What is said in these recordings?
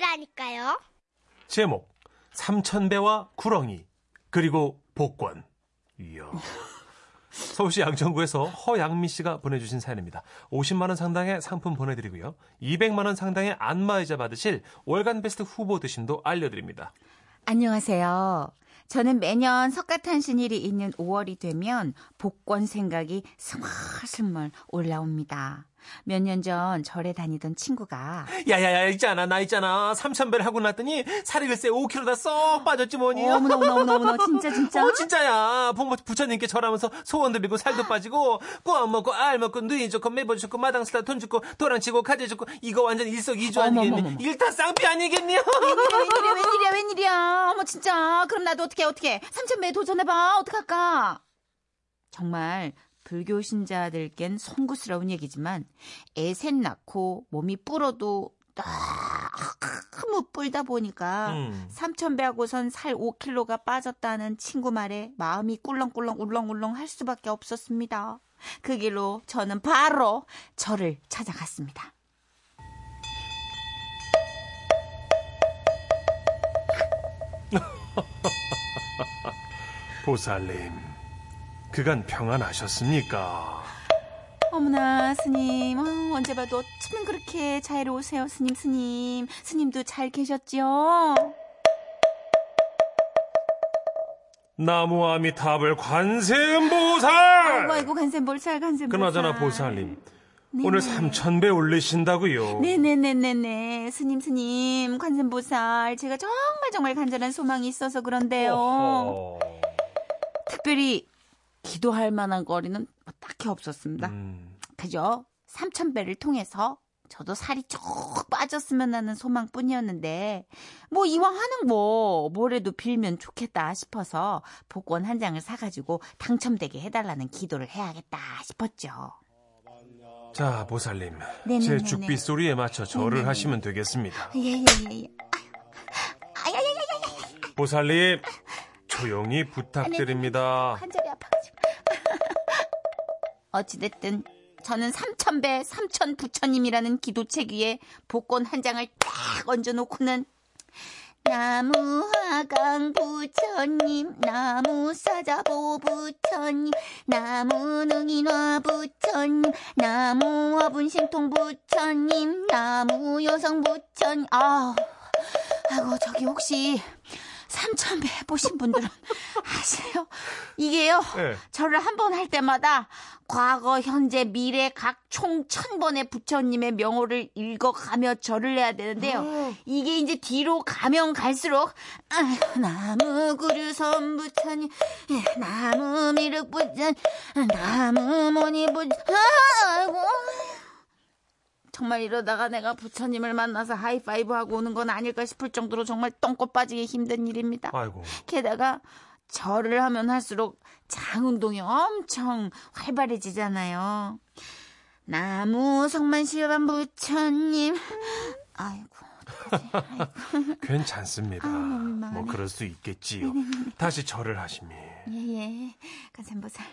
이야기라니까요. 제목 삼천배와 구렁이 그리고 복권. 이야. 서울시 양천구에서 허양미 씨가 보내주신 사연입니다. 50만 원 상당의 상품 보내드리고요. 200만 원 상당의 안마의자 받으실 월간 베스트 후보 드심도 알려드립니다. 안녕하세요. 저는 매년 석가탄신일이 있는 5월이 되면 복권 생각이 스멀스멀 올라옵니다. 몇 년 전 절에 다니던 친구가 야야야 있잖아 나 있잖아. 삼천배를 하고 났더니 살이 글쎄 5kg 다쏙 빠졌지 뭐니. 어머나 어머나 어머나 어머나. 진짜 진짜? 어 진짜야. 부모 부처님께 절하면서 소원 드리고 살도 빠지고 꿀 먹고 알 먹고 누이 좋고 매보 좋고 마당 쓰다 돈 주고 도랑 치고 가재 주고 이거 완전 일석이조 아니겠니 어머머머머. 일타 쌍피 아니겠니? 웬일이야 웬일이야 웬일이야 어머 진짜. 그럼 나도 어떻게 어떻게 삼천배 도전해봐. 어떡할까? 정말 불교 신자들겐 송구스러운 얘기지만 애셋 낳고 몸이 불어도 너무 뿔다 보니까 음. 삼천배하고선 살 5kg가 빠졌다는 친구 말에 마음이 꿀렁꿀렁 울렁울렁 할 수밖에 없었습니다. 그 길로 저는 바로 절을 찾아갔습니다. 보살님 그간 평안하셨습니까? 어머나 스님. 어, 언제 봐도 어쩌면 그렇게 자유로우세요 스님 스님. 스님도 잘 계셨지요? 나무 아미탑을 관세음보살! 아이고 아이고 간센볼살 간센볼살. 그나저나 보살님. 네네. 오늘 삼천배 올리신다고요. 네네네네네. 스님 스님. 관세음보살. 제가 정말 정말 간절한 소망이 있어서 그런데요. 어허. 특별히 기도할 만한 거리는 뭐 딱히 없었습니다 음, 그죠? 삼천배를 통해서 저도 살이 쭉 빠졌으면 하는 소망뿐이었는데 뭐 이왕 하는 거 뭐래도 빌면 좋겠다 싶어서 복권 한 장을 사가지고 당첨되게 해달라는 기도를 해야겠다 싶었죠. 자 보살님 네네네네. 제 죽비 소리에 맞춰 절을 네네네. 하시면 되겠습니다 예예예. 보살님 조용히 부탁드립니다 관절이 아파가지고. 어찌됐든 저는 삼천배 삼천 부처님이라는 기도책 위에 복권 한 장을 딱 얹어놓고는 나무 화강 부처님 나무 사자보 부처님 나무 능인화 부처님 나무 어분신통 부처님 나무 여성 부처님. 아 아이고 저기 혹시 삼천배 해보신 분들은 아세요? 이게요 네. 절을 한번 할 때마다 과거, 현재, 미래 각 총 천번의 부처님의 명호를 읽어가며 절을 해야 되는데요. 이게 이제 뒤로 가면 갈수록 아휴, 나무 구류 선 부처님, 예, 나무 미륵 부처님, 나무 모니 부처님, 아이고. 정말 이러다가 내가 부처님을 만나서 하이파이브 하고 오는 건 아닐까 싶을 정도로 정말 똥꼬 빠지기 힘든 일입니다. 아이고 게다가 절을 하면 할수록 장 운동이 엄청 활발해지잖아요. 나무 성만시반 부처님. 아이고. 괜찮습니다 민망하네. 뭐 그럴 수 있겠지요 다시 절을 하시면 예예, 간삼보살.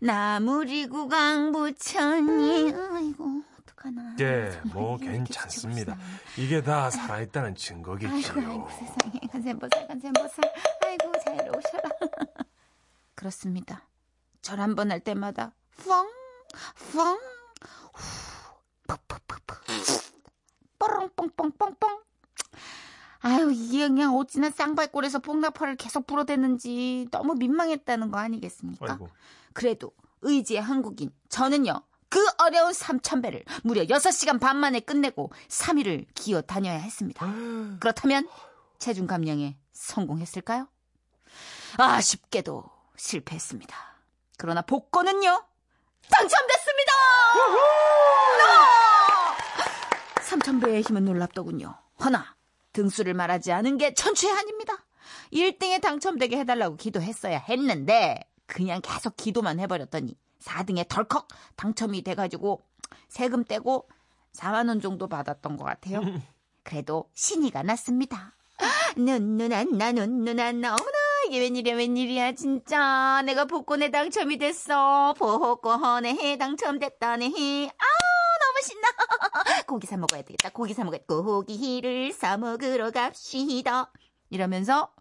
나무리구 강 부처님. 아이고, 어떡하나. 예, 뭐 괜찮습니다. 이게 다 살아있다는 아이고, 증거겠지요. 아이고, 세상에. 간삼보살, 간삼보살. 아이고, 자유로우셔라. 그렇습니다. 절 한 번 할 때마다, 펑, 펑, 후, 푹푹푹푹, 뽀롱 뽕뽕 뽕뽕. 아유, 이게 그냥 어찌나 쌍발골에서 뽕나파를 계속 불어대는지 너무 민망했다는 거 아니겠습니까? 아이고. 그래도 의지의 한국인 저는요. 그 어려운 삼천배를 무려 6시간 반 만에 끝내고 3일을 기어 다녀야 했습니다. 그렇다면 체중 감량에 성공했을까요? 아쉽게도 실패했습니다. 그러나 복권은요. 당첨됐습니다! 삼천배의 힘은 놀랍더군요. 허나 등수를 말하지 않은 게 천추의 한입니다. 1등에 당첨되게 해달라고 기도했어야 했는데 그냥 계속 기도만 해버렸더니 4등에 덜컥 당첨이 돼가지고 세금 떼고 4만 원 정도 받았던 것 같아요. 그래도 신이가 났습니다. 눈누난 나 눈누난 나 어머나 이게 웬일이야 웬일이야 진짜 내가 복권에 당첨이 됐어 복권에 당첨됐다네 아우 신나. 고기 사 먹어야 되겠다. 고기 사 먹어야 고기를 사 먹으러 갑시다. 이러면서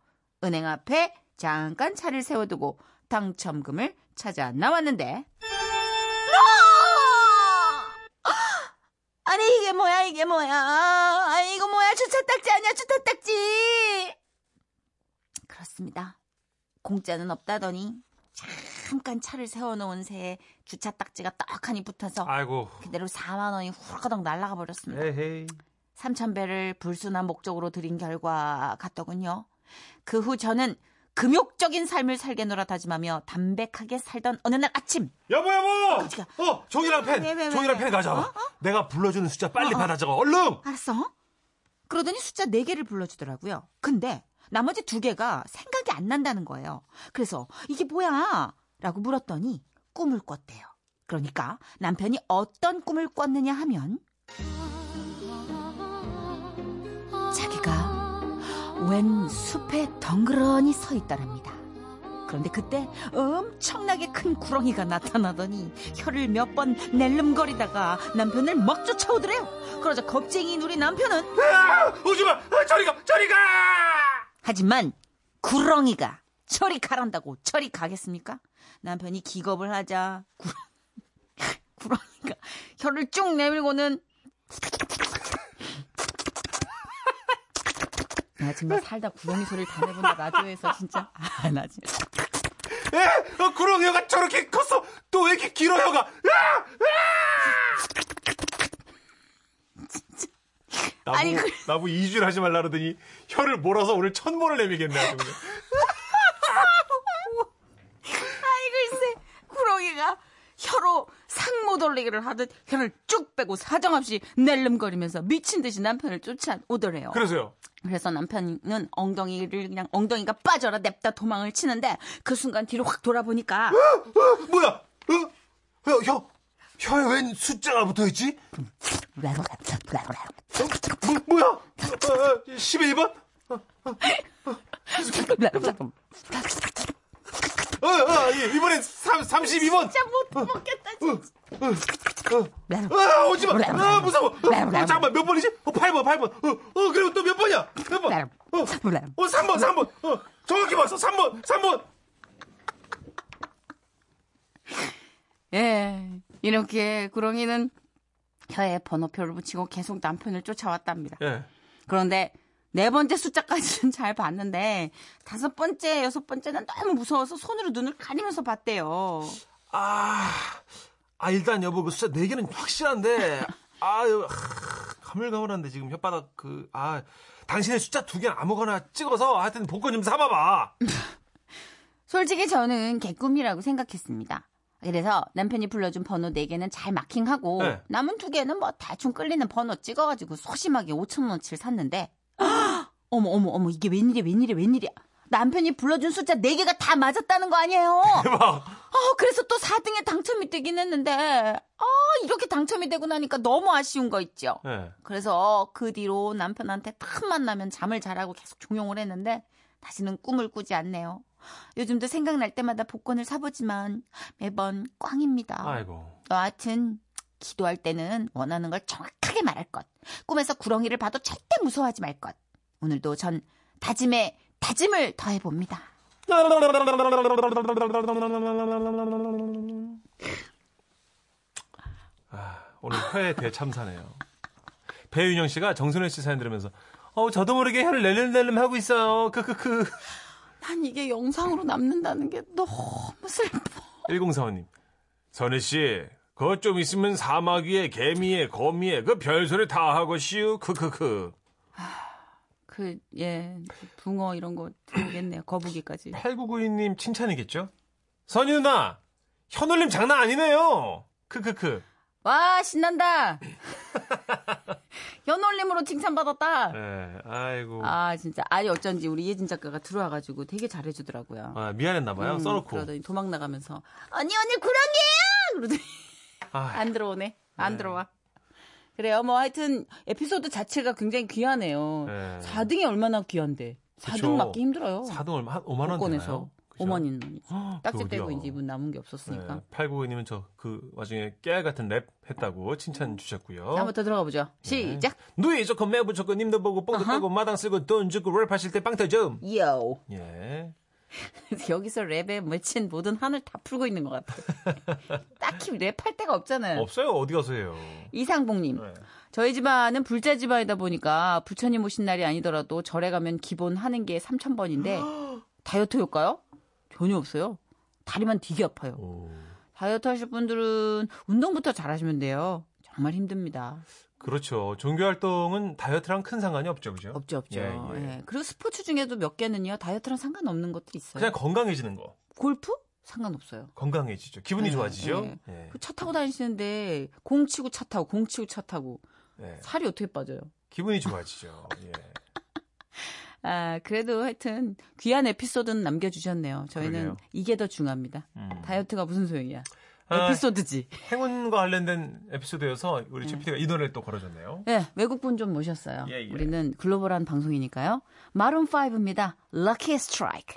은행 앞에 잠깐 차를 세워두고 당첨금을 찾아 나왔는데 아! 아니 이게 뭐야 이게 뭐야 아 이거 뭐야 주차 딱지 아니야 주차 딱지 그렇습니다 공짜는 없다더니 잠깐 차를 세워놓은 새에 주차 딱지가 떡하니 붙어서 아이고. 그대로 4만 원이 훌거덩 날아가 버렸습니다. 에헤이. 3,000배를 불순한 목적으로 들인 결과 같더군요. 그 후 저는 금욕적인 삶을 살게노라 다짐하며 담백하게 살던 어느 날 아침 여보 여보. 어디가? 어 종이랑 펜. 왜, 왜, 왜, 종이랑 왜? 펜 가져와. 어? 내가 불러주는 숫자 빨리 어, 어. 받아 적어. 얼른. 알았어. 그러더니 숫자 4개를 불러주더라고요. 근데 나머지 2개가 생각이 안 난다는 거예요. 그래서 이게 뭐야? 라고 물었더니 꿈을 꿨대요. 그러니까 남편이 어떤 꿈을 꿨느냐 하면 자기가 웬 숲에 덩그러니 서 있더랍니다. 그런데 그때 엄청나게 큰 구렁이가 나타나더니 혀를 몇 번 낼름거리다가 남편을 막 쫓아오더래요. 그러자 겁쟁이인 우리 남편은 아, 오지마. 아, 저리 가. 저리 가. 하지만 구렁이가 저리 가란다고 저리 가겠습니까? 남편이 기겁을 하자 구, 구렁이가 혀를 쭉 내밀고는 나 정말 살다 구렁이 소리를 다 내본다 라디오에서 진짜 아 나 진짜 에, 어, 구렁이 혀가 저렇게 컸어. 또 왜 이렇게 길어 혀가? 아! 나보, 아니, 그- 나보 2주를 하지 말라 그러더니 혀를 몰아서 오늘 천모를 내밀겠네. 아주 그냥. 아이 글쎄 구렁이가 혀로 상모 돌리기를 하듯 혀를 쭉 빼고 사정없이 낼름거리면서 미친 듯이 남편을 쫓아오더래요. 그래서요. 그래서 남편은 엉덩이를 그냥 엉덩이가 빠져라 냅다 도망을 치는데 그 순간 뒤로 확 돌아보니까 어, 뭐야? 어? 혀, 혀, 혀에 웬 숫자가 붙어 있지? 뭐, 뭐야? 어, 어, 11번? 어, 어, 예, 이번엔 3, 32번. 진짜 못 먹겠다 진짜. 아, 오지 마. 아, 무서워. 어, 어, 잠깐만, 몇 번이지? 어, 8번, 8번. 어, 어, 그리고 또 몇 번이야? 몇 번? 어, 어, 3번, 3번. 어, 정확히 봤어. 3번, 3번. 예, 이렇게 구렁이는 혀에 번호표를 붙이고 계속 남편을 쫓아왔답니다. 예. 그런데 네 번째 숫자까지는 잘 봤는데 다섯 번째, 여섯 번째는 너무 무서워서 손으로 눈을 가리면서 봤대요. 아, 아, 일단 여보, 그 숫자 4개는 확실한데, 아유, 하, 가물가물한데, 지금 혓바닥 그, 아, 당신의 숫자 두 개는 아무거나 찍어서 하여튼 복권 좀 사봐봐. 솔직히 저는 개꿈이라고 생각했습니다. 그래서 남편이 불러준 번호 4개는 잘 마킹하고 네. 남은 2개는 뭐 대충 끌리는 번호 찍어가지고 소심하게 5천원어치를 샀는데 어머 어머 어머 이게 웬일이야 웬일이야 웬일이야 남편이 불러준 숫자 4개가 다 맞았다는 거 아니에요 대박. 어, 그래서 또 4등에 당첨이 되긴 했는데 아 이렇게 당첨이 되고 나니까 너무 아쉬운 거 있죠 예. 그래서 그 뒤로 남편한테 틈만 나면 잠을 자라고 계속 종용을 했는데 다시는 꿈을 꾸지 않네요. 요즘도 생각날 때마다 복권을 사보지만 매번 꽝입니다. 아이고. 여하튼 기도할 때는 원하는 걸 정확하게 말할 것. 꿈에서 구렁이를 봐도 절대 무서워하지 말 것. 오늘도 전 다짐에 다짐을 더해 봅니다. 아, 오늘 회 대참사네요. 배윤영 씨가 정선혜 씨 사연 들으면서 어, 저도 모르게 혀를 낼름낼름 하고 있어요. 크크크. 난 이게 영상으로 남는다는 게 너무 슬퍼. 1045님. 선혜 씨, 그것 좀 있으면 사마귀에 개미에 거미에 그 별소리 다 하고 쉬우. 크크크. 그, 예, 붕어 이런 거 들어오겠네요. 거북이까지. 8992님 칭찬이겠죠? 선희 누나, 혀놀림 장난 아니네요. 크크크. 와, 신난다! 연올림으로 칭찬받았다! 예, 아이고. 아, 진짜. 아니, 어쩐지 우리 예진 작가가 들어와가지고 되게 잘해주더라고요. 아, 미안했나봐요. 음, 써놓고. 그러더니 도망 나가면서, 언니, 언니, 구렁이에요! 그러더니, 아, 안 들어오네. 안 네. 들어와. 그래요. 뭐, 하여튼, 에피소드 자체가 굉장히 귀하네요. 네. 4등이 얼마나 귀한데. 4등 그쵸. 맞기 힘들어요. 4등 얼마? 한 5만원 복권에서. 되나요? 어머니는 딱지 그 어디야. 떼고 이제 입은 남은 게 없었으니까. 네, 8992님은 저 그 와중에 깨알 같은 랩 했다고 칭찬 주셨고요. 더 들어가 보죠. 네. 시작. 누이 좋고 매부 좋고 님도 보고 뽕도. 빼고 마당 쓰고 돈 주고 랩하실 때 빵 터져. 요. 예. 여기서 랩에 맺힌 모든 한을 다 풀고 있는 것 같아요. 딱히 랩할 데가 없잖아요. 없어요. 어디 가서 해요. 이상봉님. 네. 저희 집안은 불자 집안이다 보니까 부처님 오신 날이 아니더라도 절에 가면 기본 하는 게 3,000번인데 다이어트 효과요? 전혀 없어요. 다리만 되게 아파요. 오. 다이어트 하실 분들은 운동부터 잘 하시면 돼요. 정말 힘듭니다. 그렇죠. 종교 활동은 다이어트랑 큰 상관이 없죠, 그죠? 없죠, 없죠. 예, 예. 예. 그리고 스포츠 중에도 몇 개는요, 다이어트랑 상관없는 것들이 있어요. 그냥 건강해지는 거. 골프? 상관없어요. 건강해지죠. 기분이 예, 좋아지죠. 그차 타고 다니시는데 공 치고 차 타고 공 치고 차 타고 예. 살이 어떻게 빠져요? 기분이 좋아지죠. 예. 아 그래도 하여튼 귀한 에피소드는 남겨주셨네요. 저희는 그러게요. 이게 더 중요합니다. 음. 다이어트가 무슨 소용이야? 아, 에피소드지. 행운과 관련된 에피소드여서 우리 최 PD가 이 노래를 또 걸어줬네요. 네, 외국분 좀 모셨어요. 예, 예. 우리는 글로벌한 방송이니까요. 마룬 5입니다. Lucky Strike.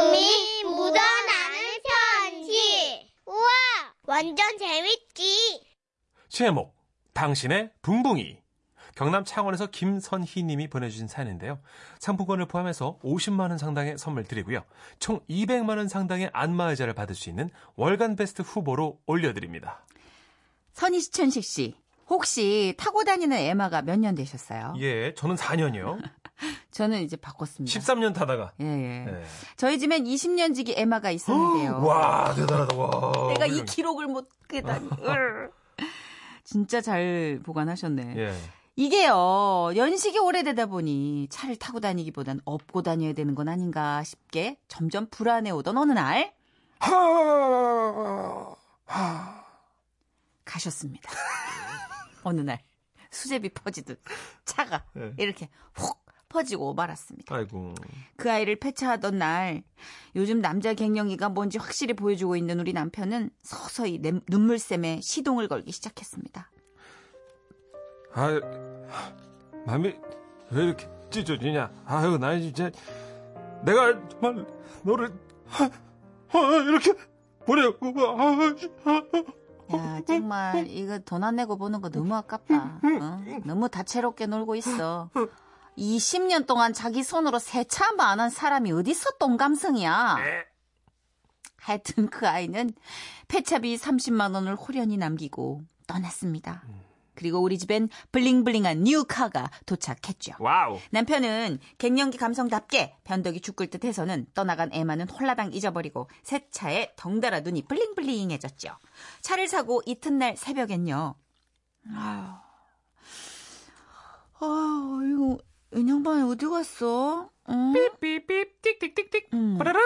웃음이 묻어나는 편지. 우와, 완전 재밌지. 제목 당신의 붕붕이 경남 창원에서 김선희 님이 보내주신 사연인데요. 상품권을 포함해서 50만 원 상당의 선물 드리고요. 총 200만 원 상당의 안마의자를 받을 수 있는 월간 베스트 후보로 올려드립니다. 선희 시천식 씨. 혹시 타고 다니는 에마가 몇 년 되셨어요? 예, 저는 4년이요. 저는 이제 바꿨습니다. 13년 타다가. 예, 예. 예. 저희 집엔 20년 지기 에마가 있었는데요. 와, 대단하다, 와. 내가 이. 기록을 못 깨다니. 진짜 잘 보관하셨네. 예. 이게요, 연식이 오래되다 보니 차를 타고 다니기보단 업고 다녀야 되는 건 아닌가 싶게 점점 불안해 오던 어느 날, 가셨습니다. 어느 날, 수제비 퍼지듯 차가 네. 이렇게 훅 퍼지고 말았습니다. 아이고. 그 아이를 폐차하던 날, 요즘 남자 갱년기가 뭔지 확실히 보여주고 있는 우리 남편은 서서히 내- 눈물샘에 시동을 걸기 시작했습니다. 아, 마음이 왜 이렇게 찢어지냐? 아유, 나 진짜 내가 정말 너를 아, 이렇게 보내고 아, 야, 정말 이거 돈 안 내고 보는 거 너무 아깝다. 어? 너무 다채롭게 놀고 있어. 20년 동안 자기 손으로 세차 한번 안 한 사람이 어디서 똥감성이야. 하여튼 그 아이는 폐차비 30만 원을 홀연히 남기고 떠났습니다. 그리고 우리 집엔 블링블링한 뉴카가 도착했죠. Wow. 남편은 갱년기 감성답게 변덕이 죽 끓듯 해서는 떠나간 애마는 홀라당 잊어버리고 새 차에 덩달아 눈이 bling bling해졌죠. 차를 사고 이튿날 새벽엔요. 아유, 아 이거 영감이 어디 갔어? 응? 삐삐삐 띡띡띡띡 음. 빠라락.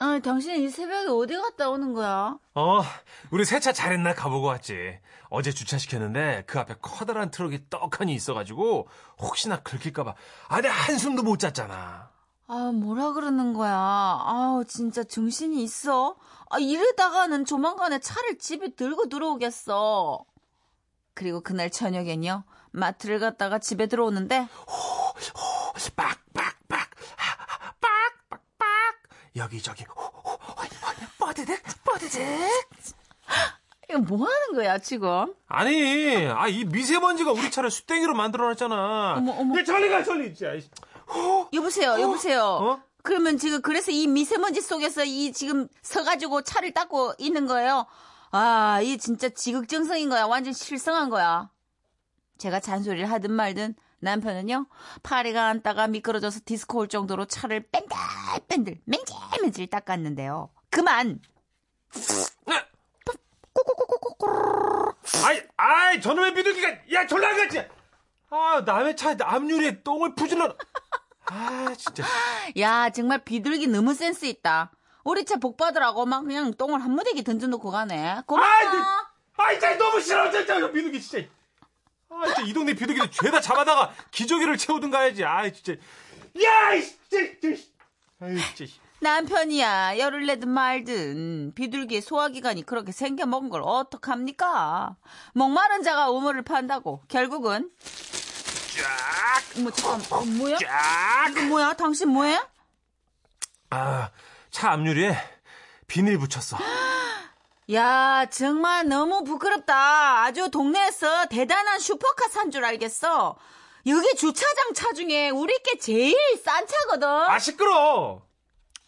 아니 당신 이 새벽에 어디 갔다 오는 거야? 어, 우리 새 차 잘했나 가보고 왔지. 어제 주차시켰는데 그 앞에 커다란 트럭이 떡하니 있어가지고 혹시나 긁힐까봐 아 내 한숨도 못 잤잖아. 아 뭐라 그러는 거야? 아우 진짜 정신이 있어? 아 이러다가는 조만간에 차를 집에 들고 들어오겠어. 그리고 그날 저녁엔요 마트를 갔다가 집에 들어오는데 빡빡빡 빡빡빡 여기저기 뻐드득 뻐드득 이거 뭐 하는 거야 지금? 아니 아 이 미세먼지가 우리 차를 숯댕이로 만들어놨잖아 어머, 어머. 야, 저리 가 저리 진짜. 여보세요 여보세요. 어? 그러면 지금 그래서 이 미세먼지 속에서 이 지금 서가지고 차를 닦고 있는 거예요? 아, 이 진짜 지극정성인 거야. 완전 실성한 거야. 제가 잔소리를 하든 말든 남편은요, 파리가 앉다가 미끄러져서 디스코 올 정도로 차를 뺀들뺀들, 맨질맨질 닦았는데요. 그만! 아이 아이 저놈의 비둘기가 야 졸라 갔지 아 남의 차 앞유리에 똥을 푸질러 아 진짜 야, 정말 비둘기 너무 센스 있다. 우리 차 복 받으라고 막 그냥 똥을 한 무대기 던져놓고 가네. 고마워. 아이, 아이 진짜 너무 싫어 진짜 비둘기 진짜 아, 진짜 이 동네 비둘기를 죄다 잡아다가 기저귀를 채우든가 해야지. 아, 진짜. 야, 이 진짜. 진짜. 아이, 진짜. 남편이야 열을 내든 말든 비둘기의 소화기관이 그렇게 생겨먹은 걸 어떡합니까? 목마른 자가 우물을 판다고 결국은 쫙, 뭐 잠깐 어, 뭐야? 쫙. 이거 뭐야? 당신 뭐해? 아, 차 앞유리에 비닐 붙였어. 야 정말 너무 부끄럽다. 아주 동네에서 대단한 슈퍼카 산 줄 알겠어. 여기 주차장 차 중에 우리 게 제일 싼 차거든. 아, 시끄러.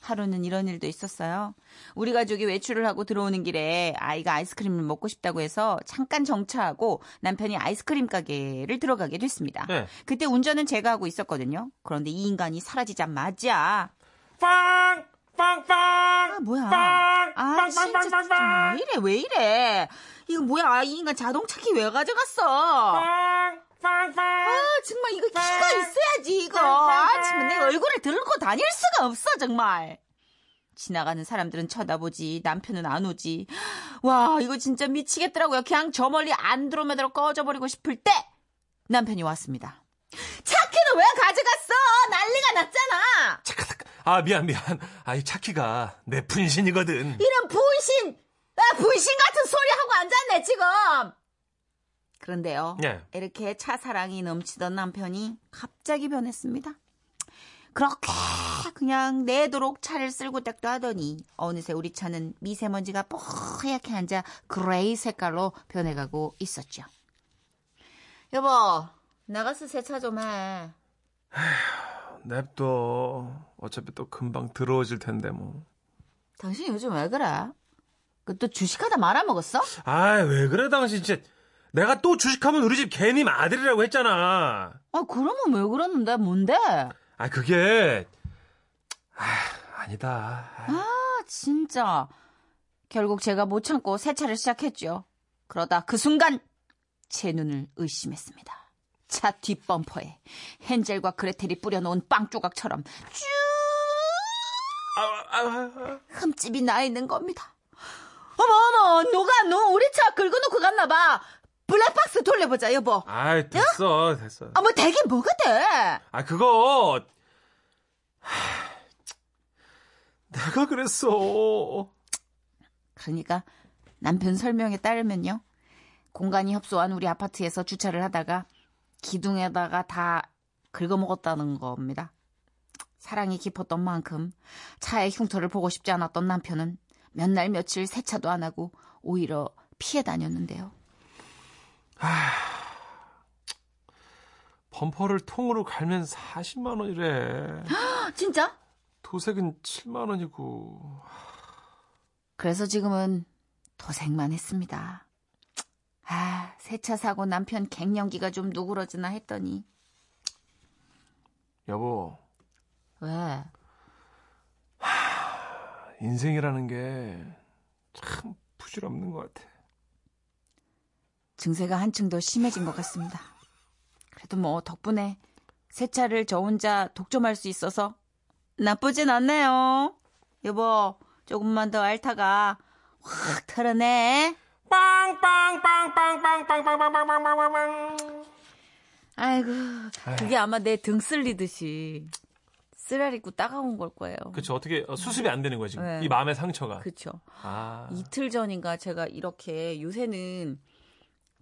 하루는 이런 일도 있었어요. 우리 가족이 외출을 하고 들어오는 길에 아이가 아이스크림을 먹고 싶다고 해서 잠깐 정차하고 남편이 아이스크림 가게를 들어가게 됐습니다. 네. 그때 운전은 제가 하고 있었거든요. 그런데 이 인간이 사라지자마자 빵! 빵빵! 아 뭐야? 빵! 아 빵빵빵빵빵! 왜 이래 왜 이래? 이거 뭐야? 아, 이 인간 자동차 키 왜 가져갔어? 빵! 빵빵! 아 정말 이거 키가 있어야지 이거. 아 정말 내 얼굴을 들고 다닐 수가 없어 정말. 지나가는 사람들은 쳐다보지 남편은 안 오지. 와 이거 진짜 미치겠더라고요. 그냥 저 멀리 안드로메다로 꺼져버리고 싶을 때 남편이 왔습니다. 차키는 왜 가져갔어? 난리가 났잖아. 아, 미안, 미안. 아이, 차키가 내 분신이거든. 이런 분신, 아, 분신 같은 소리 하고 앉았네 지금. 그런데요. 예. 이렇게 차 사랑이 넘치던 남편이 갑자기 변했습니다. 그렇게 그냥 내도록 차를 쓸고 닦도 하더니 어느새 우리 차는 미세먼지가 뽀얗게 앉아 그레이 색깔로 변해가고 있었죠. 여보, 나가서 세차 좀 해. 냅둬. 어차피 또 금방 들어오질 텐데, 뭐. 당신 요즘 왜 그래? 그 또 주식하다 말아먹었어? 아이, 왜 그래, 당신 진짜. 내가 또 주식하면 우리 집 개님 아들이라고 했잖아. 아, 그러면 왜 그러는데? 뭔데? 아, 그게. 아, 아니다. 아, 아, 진짜. 결국 제가 못 참고 세차를 시작했죠. 그러다 그 순간 제 눈을 의심했습니다. 차 뒷범퍼에 헨젤과 그레텔이 뿌려놓은 빵 조각처럼 쭉 아, 아, 아. 흠집이 나 있는 겁니다. 어머 어머 누가 너 우리 차 긁어놓고 갔나 봐. 블랙박스 돌려보자 여보. 아이, 됐어, 됐어. 아뭐 되긴 뭐가 돼. 아, 그거. 하, 내가 그랬어. 그러니까 남편 설명에 따르면요. 공간이 협소한 우리 아파트에서 주차를 하다가 기둥에다가 다 긁어먹었다는 겁니다. 사랑이 깊었던 만큼 차의 흉터를 보고 싶지 않았던 남편은 몇 날 며칠 세차도 안 하고 오히려 피해 다녔는데요. 범퍼를 통으로 갈면 40만 원이래. 아, 진짜? 도색은 7만 원이고. 그래서 지금은 도색만 했습니다. 아, 세차 사고 남편 갱년기가 좀 누그러지나 했더니 여보, 왜? 인생이라는 게 참 부질없는 것 같아. 증세가 한층 더 심해진 것 같습니다. 그래도 뭐 덕분에 세차를 저 혼자 독점할 수 있어서 나쁘진 않네요. 여보, 조금만 더 앓다가 확 털어내. 빵빵빵빵빵빵빵빵빵빵빵빵. 아이고, 그게 아마 내 등 쓸리듯이 쓰라리고 따가운 걸 거예요. 그쵸, 어떻게 어, 수습이 안 되는 거야, 지금. 네. 이 마음의 상처가. 그쵸. 아. 이틀 전인가 제가 이렇게 요새는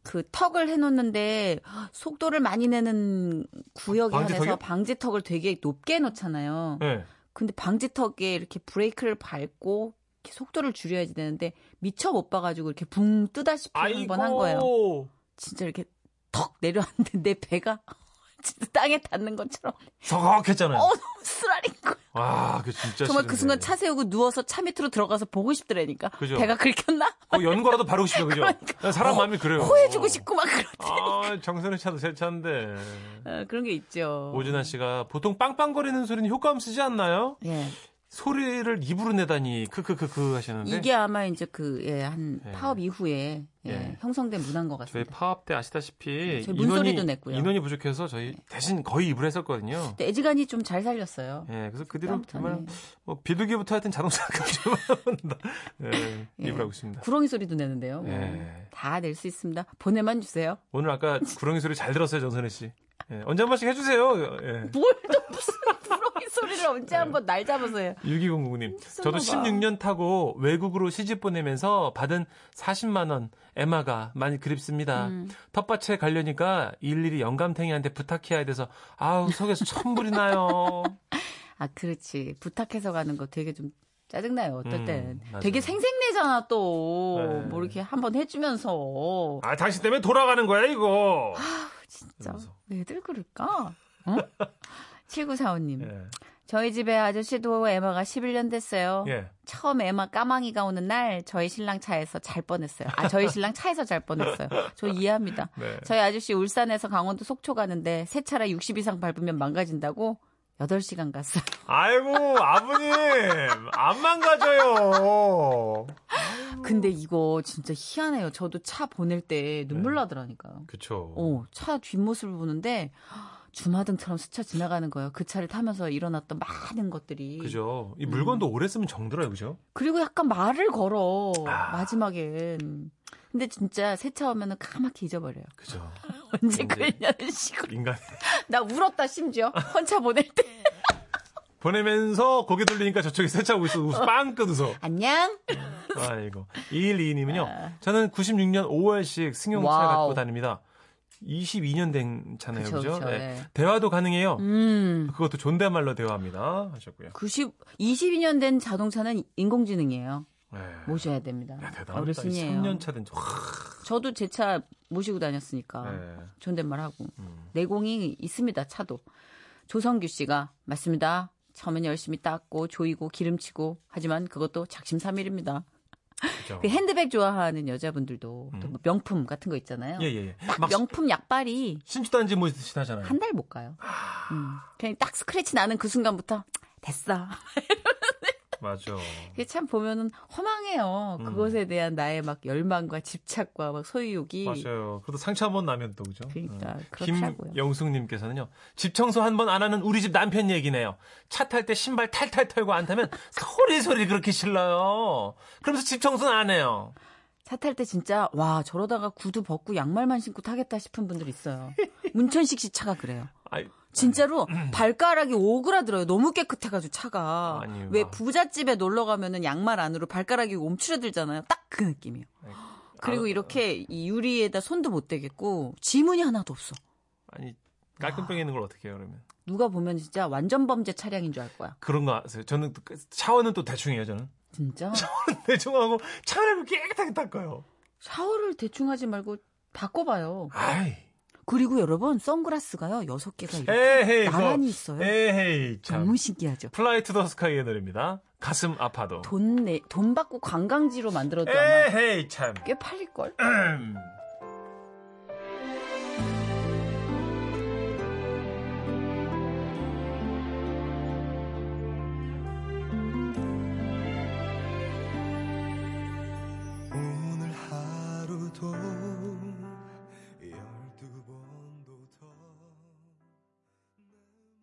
그 턱을 해놓는데 속도를 많이 내는 구역에 방지턱이요? 한해서 방지턱을 되게 높게 해놓잖아요. 네. 근데 방지턱에 이렇게 브레이크를 밟고 속도를 줄여야지 되는데 미처 못 봐가지고 이렇게 붕 뜨다시피 한 번 한 거예요. 진짜 이렇게 턱 내려왔는데 내 배가 진짜 땅에 닿는 것처럼 서걱했잖아요. 어 너무 쓰라린 거야. 와, 그 진짜 정말 싫은데. 그 순간 차 세우고 누워서 차 밑으로 들어가서 보고 싶더라니까. 그죠. 배가 긁혔나? 어, 연거라도 바르고 싶어, 그죠? 사람 마음이 그래요. 호해주고 싶고 막 그러지. 아, 정선의 차도 새 차인데. 어, 그런 게 있죠. 오진아 씨가 보통 빵빵거리는 소리는 효과음 쓰지 않나요? 예. 소리를 입으로 내다니 크크크크 하시는데 이게 아마 이제 그, 예, 한 예. 파업 이후에 예, 예. 형성된 문화인 것 저희 같습니다. 파업 때 아시다시피 저희 문소리도 냈고요. 인원이 부족해서 저희 대신 거의 입으로 했었거든요. 애지간히 좀 잘 살렸어요. 예, 그래서 그 뒤로 정말 뭐 비둘기부터 하여튼 자동차까지 다 예, 예. 입으로 하고 있습니다. 구렁이 소리도 내는데요. 뭐. 예. 다낼 수 있습니다. 보내만 주세요. 오늘 아까 구렁이 소리 잘 들었어요, 정선혜 씨. 예, 언제 한 번씩 해주세요. 예. 뭘또 무슨 소리를 언제 한번 날 잡아서 해요. 6209님. 저도 미쳤나 봐. 16년 타고 외국으로 시집 보내면서 받은 40만원 에마가 많이 그립습니다. 음. 텃밭에 가려니까 일일이 영감탱이한테 부탁해야 돼서 아우 속에서 천불이 나요. 아, 그렇지. 부탁해서 가는 거 되게 좀 짜증나요. 어떨 음, 땐. 맞아요. 되게 생생내잖아, 또. 네. 뭐 이렇게 한번 해주면서. 아 당신 때문에 돌아가는 거야 이거. 진짜. 이러면서. 왜들 그럴까? 어? 7945님. 예. 저희 집에 아저씨도 에마가 11년 됐어요. 예. 처음 에마 까망이가 오는 날 저희 신랑 차에서 잘 뻔했어요. 아, 저희 신랑 차에서 잘 뻔했어요. 저 이해합니다. 네. 저희 아저씨 울산에서 강원도 속초 가는데 새 차라 60 이상 밟으면 망가진다고 8시간 갔어요. 아이고 아버님 안 망가져요. 근데 이거 진짜 희한해요. 저도 차 보낼 때 눈물 네. 나더라니까요. 그쵸. 어, 차 뒷모습을 보는데 주마등처럼 스쳐 지나가는 거예요. 그 차를 타면서 일어났던 많은 것들이. 그죠. 음. 이 물건도 오래 쓰면 정들어요, 그죠? 그리고 약간 말을 걸어. 아. 마지막엔. 근데 진짜 새차 오면은 까맣게 잊어버려요. 그죠. 언제 그랬냐는 식으로. 인간 나 울었다 심지어. 헌차 보낼 때. 보내면서 고개 돌리니까 저쪽에 새 차 오고 있어. 웃어, 빵긋 웃어. 안녕. 아이고. 2122님은요. 저는 96년 5월식 승용차 wow. 갖고 다닙니다. 22년 된 차네요. 그쵸, 그죠? 네. 네. 대화도 가능해요. 음. 그것도 존댓말로 대화합니다. 하셨고요. 90, 22년 된 자동차는 인공지능이에요. 네. 모셔야 됩니다. 야. 어르신이에요. 3년 차 된. 와. 저도 제 차 모시고 다녔으니까. 네. 존댓말 하고. 음. 내공이 있습니다, 차도. 조성규 씨가, 맞습니다. 처음엔 열심히 닦고, 조이고, 기름치고, 하지만 그것도 작심삼일입니다. 그죠. 그 핸드백 좋아하는 여자분들도 또뭐 명품 같은 거 있잖아요. 예, 예, 예. 딱막 명품 약발이 신주도 안 모시듯이 하잖아요. 한 달 못 가요. 음. 그냥 딱 스크래치 나는 그 순간부터 됐어. 맞아. 그게 참 보면은 허망해요. 음. 그것에 대한 나의 막 열망과 집착과 막 소유욕이. 맞아요. 그래도 상처 한 번 나면 또 그죠? 그러니까 어. 그렇더라고요. 김영숙님께서는요. 집 청소 한 번 안 하는 우리 집 남편 얘기네요. 차 탈 때 신발 탈탈 털고 안 타면 소리 소리 그렇게 실러요. 그러면서 집 청소는 안 해요. 차 탈 때 진짜 와 저러다가 구두 벗고 양말만 신고 타겠다 싶은 분들 있어요. 문천식 씨 차가 그래요. 아이, 진짜로 발가락이 오그라들어요. 너무 깨끗해가지고 차가. 아니, 왜 와. 부잣집에 놀러 가면은 양말 안으로 발가락이 움츠러들잖아요. 딱 그 느낌이에요. 그리고 아, 이렇게 이 유리에다 손도 못 대겠고 지문이 하나도 없어. 아니 깔끔병 있는 걸 어떻게 해요 그러면? 누가 보면 진짜 완전 범죄 차량인 줄 알 거야. 그런 거 아세요? 저는 또 샤워는 또 대충해요 저는. 진짜 대충 하고 차를 깨끗하게 닦아요. 샤워를 대충 하지 말고 바꿔봐요. 아이. 그리고 여러분 선글라스가요 여섯 개가 이렇게 에헤이. 나란히. 있어요. 에헤이 참. 너무 신기하죠. 플라이 투 더 스카이의 노래입니다. 가슴 아파도. 돈 내, 돈 받고 관광지로 만들어도 에헤이 참. 꽤 팔릴 걸? 음.